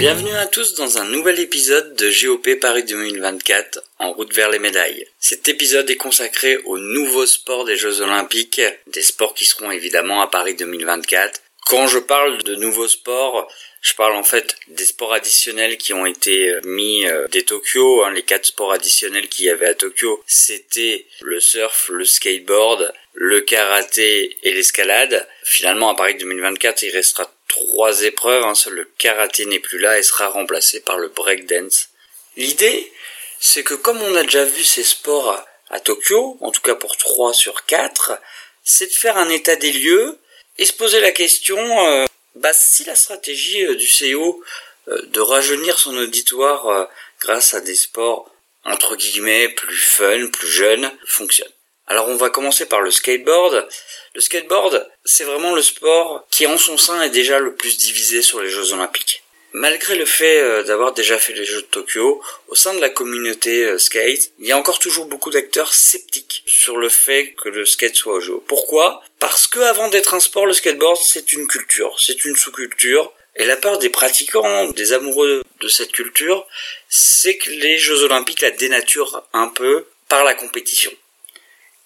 Bienvenue à tous dans un nouvel épisode de GOP Paris 2024 en route vers les médailles. Cet épisode est consacré aux nouveaux sports des Jeux Olympiques, des sports qui seront évidemment à Paris 2024. Quand je parle de nouveaux sports, je parle en fait des sports additionnels qui ont été euh, mis euh, des Tokyo. Hein, les quatre sports additionnels qu'il y avait à Tokyo, c'était le surf, le skateboard, le karaté et l'escalade. Finalement, à Paris 2024, il restera trois épreuves. Hein, seul le karaté n'est plus là et sera remplacé par le breakdance. L'idée, c'est que comme on a déjà vu ces sports à, Tokyo, en tout cas pour 3 sur 4, c'est de faire un état des lieux et se poser la question euh, bah, si la stratégie euh, du CEO euh, de rajeunir son auditoire grâce à des sports entre guillemets plus fun, plus jeunes, fonctionne. Alors on va commencer par le skateboard. Le skateboard, c'est vraiment le sport qui en son sein est déjà le plus divisé sur les Jeux olympiques. Malgré le fait d'avoir déjà fait les Jeux de Tokyo, au sein de la communauté skate, il y a encore toujours beaucoup d'acteurs sceptiques sur le fait que le skate soit au jeu. Pourquoi? Parce que avant d'être un sport, le skateboard c'est une culture, c'est une sous-culture. Et la part des pratiquants, des amoureux de cette culture, c'est que les Jeux Olympiques la dénaturent un peu par la compétition.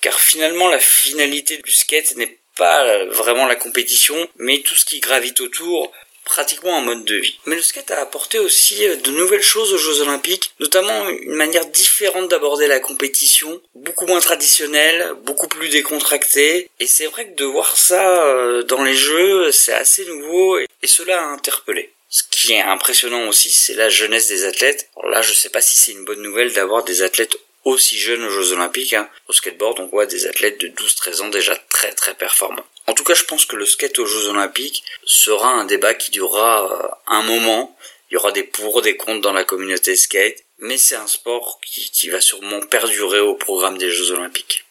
Car finalement, la finalité du skate n'est pas vraiment la compétition, mais tout ce qui gravite autour, pratiquement un mode de vie. Mais le skate a apporté aussi euh, de nouvelles choses aux Jeux Olympiques, notamment une manière différente d'aborder la compétition, beaucoup moins traditionnelle, beaucoup plus décontractée. Et c'est vrai que de voir ça euh, dans les Jeux, c'est assez nouveau et cela a interpellé. Ce qui est impressionnant aussi, c'est la jeunesse des athlètes. Alors là, je sais pas si c'est une bonne nouvelle d'avoir des athlètes aussi jeunes aux Jeux Olympiques. Hein. Au skateboard, on voit des athlètes de 12-13 ans déjà très très performants. En tout cas, je pense que le skate aux Jeux Olympiques sera un débat qui durera euh, un moment. Il y aura des pour, des contre dans la communauté skate, mais c'est un sport qui, qui va sûrement perdurer au programme des Jeux Olympiques.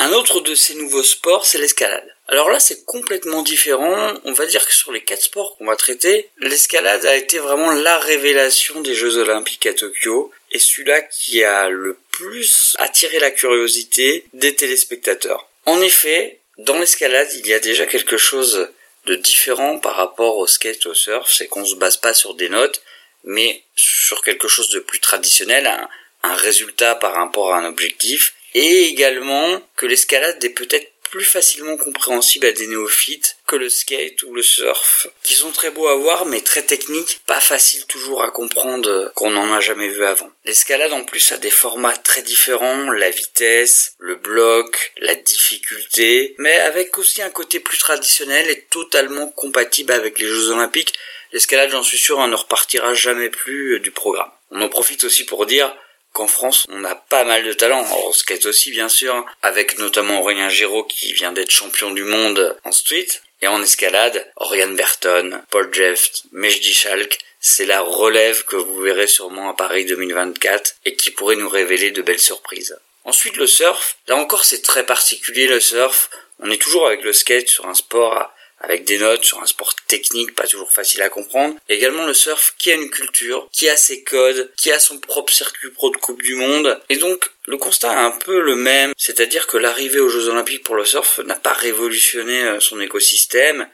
Un autre de ces nouveaux sports, c'est l'escalade. Alors là, c'est complètement différent. On va dire que sur les quatre sports qu'on va traiter, l'escalade a été vraiment la révélation des Jeux Olympiques à Tokyo et celui-là qui a le plus attiré la curiosité des téléspectateurs. En effet, dans l'escalade, il y a déjà quelque chose de différent par rapport au skate, au surf, c'est qu'on se base pas sur des notes, mais sur quelque chose de plus traditionnel, un résultat par rapport à un objectif, et également que l'escalade est peut-être plus facilement compréhensible à des néophytes que le skate ou le surf, qui sont très beaux à voir mais très techniques, pas faciles toujours à comprendre qu'on n'en a jamais vu avant. L'escalade en plus a des formats très différents, la vitesse, le bloc, la difficulté, mais avec aussi un côté plus traditionnel et totalement compatible avec les Jeux Olympiques. L'escalade, j'en suis sûr, ne repartira jamais plus du programme. On en profite aussi pour dire qu'en France, on a pas mal de talents. En skate aussi, bien sûr, avec notamment Aurélien Giraud qui vient d'être champion du monde en street. Et en escalade, Oriane Berton, Paul Jeff, Mejdi Schalk, c'est la relève que vous verrez sûrement à Paris 2024 et qui pourrait nous révéler de belles surprises. Ensuite, le surf. Là encore, c'est très particulier le surf. On est toujours avec le skate sur un sport avec des notes sur un sport technique pas toujours facile à comprendre. également le surf qui a une culture, qui a ses codes, qui a son propre circuit pro de Coupe du Monde. Et donc le constat est un peu le même, c'est-à-dire que l'arrivée aux Jeux Olympiques pour le surf n'a pas révolutionné euh, son écosystème.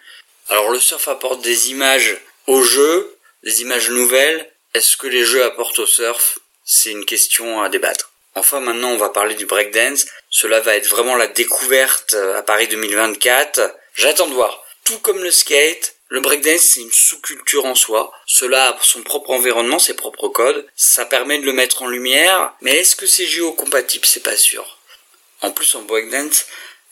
Alors le surf apporte des images aux jeux, des images nouvelles. Est-ce que les jeux apportent au surf? C'est une question à débattre. Enfin maintenant on va parler du breakdance. Cela va être vraiment la découverte euh, à Paris 2024. J'attends de voir. Tout comme le skate, le breakdance c'est une sous-culture en soi. Cela a son propre environnement, ses propres codes. Ça permet de le mettre en lumière. Mais est-ce que c'est géo-compatible? C'est pas sûr. En plus en breakdance,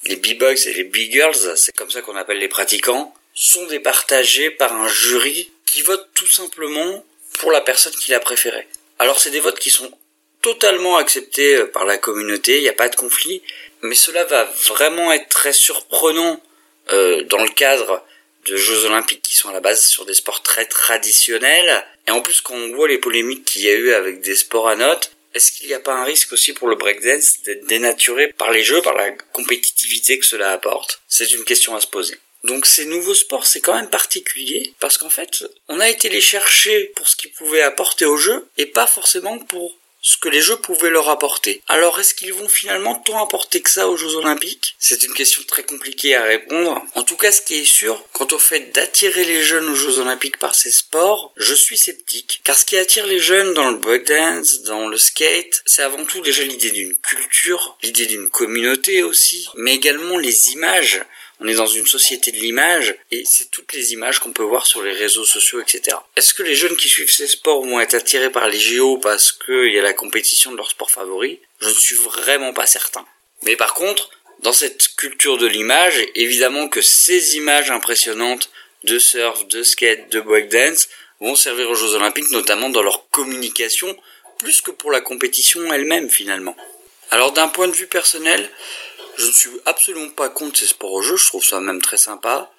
les b-boys et les b-girls, c'est comme ça qu'on appelle les pratiquants, sont départagés par un jury qui vote tout simplement pour la personne qu'il a préférée. Alors c'est des votes qui sont totalement acceptés euh, par la communauté, il n'y a pas de conflit, mais cela va vraiment être très surprenant euh, dans le cadre de Jeux Olympiques qui sont à la base sur des sports très traditionnels. Et en plus, quand on voit les polémiques qu'il y a eu avec des sports à notes, est-ce qu'il n'y a pas un risque aussi pour le breakdance d'être dénaturé par les jeux, par la compétitivité que cela apporte? C'est une question à se poser. Donc ces nouveaux sports, c'est quand même particulier parce qu'en fait, on a été les chercher pour ce qu'ils pouvaient apporter au jeu et pas forcément pour ce que les Jeux pouvaient leur apporter. Alors est-ce qu'ils vont finalement tant apporter que ça aux Jeux Olympiques? C'est une question très compliquée à répondre. En tout cas, ce qui est sûr, quant au fait d'attirer les jeunes aux Jeux Olympiques par ces sports, je suis sceptique. Car ce qui attire les jeunes dans le breakdance, dans le skate, c'est avant tout déjà l'idée d'une culture, l'idée d'une communauté aussi, mais également les images on est dans une société de l'image et c'est toutes les images qu'on peut voir sur les réseaux sociaux, etc. Est-ce que les jeunes qui suivent ces sports vont être attirés par les JO parce qu'il y a la compétition de leur sport favori? Je ne suis vraiment pas certain. Mais par contre, dans cette culture de l'image, évidemment que ces images impressionnantes de surf, de skate, de breakdance vont servir aux Jeux Olympiques, notamment dans leur communication, plus que pour la compétition elle-même finalement. Alors d'un point de vue personnel, je ne suis absolument pas contre ces sports au jeu, je trouve ça même très sympa.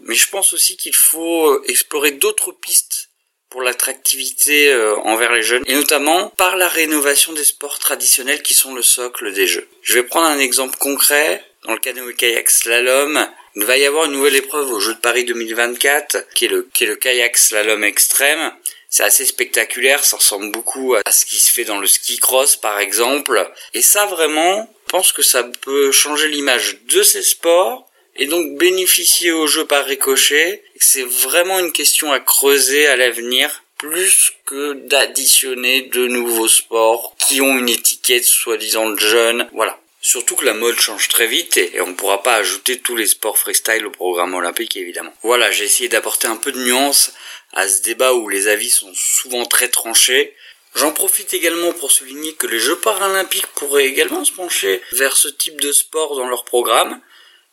Mais je pense aussi qu'il faut euh, explorer d'autres pistes pour l'attractivité euh, envers les jeunes, et notamment par la rénovation des sports traditionnels qui sont le socle des jeux. Je vais prendre un exemple concret. Dans le canoë-kayak slalom, il va y avoir une nouvelle épreuve au Jeux de Paris 2024, qui est le, qui est le kayak slalom extrême. C'est assez spectaculaire, ça ressemble beaucoup à ce qui se fait dans le ski cross par exemple. Et ça vraiment, pense que ça peut changer l'image de ces sports et donc bénéficier au jeu par ricochet. C'est vraiment une question à creuser à l'avenir plus que d'additionner de nouveaux sports qui ont une étiquette soi-disant jeune. Voilà. Surtout que la mode change très vite et on ne pourra pas ajouter tous les sports freestyle au programme olympique évidemment. Voilà, j'ai essayé d'apporter un peu de nuance à ce débat où les avis sont souvent très tranchés. J'en profite également pour souligner que les Jeux paralympiques pourraient également se pencher vers ce type de sport dans leur programme.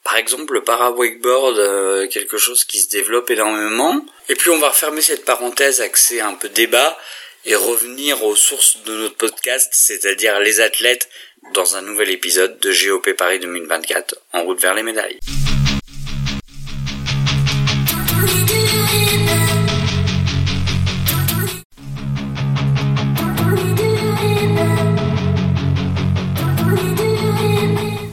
Par exemple, le para-wakeboard, euh, quelque chose qui se développe énormément. Et puis on va refermer cette parenthèse axée un peu débat et revenir aux sources de notre podcast, c'est-à-dire les athlètes, dans un nouvel épisode de GOP Paris 2024, en route vers les médailles.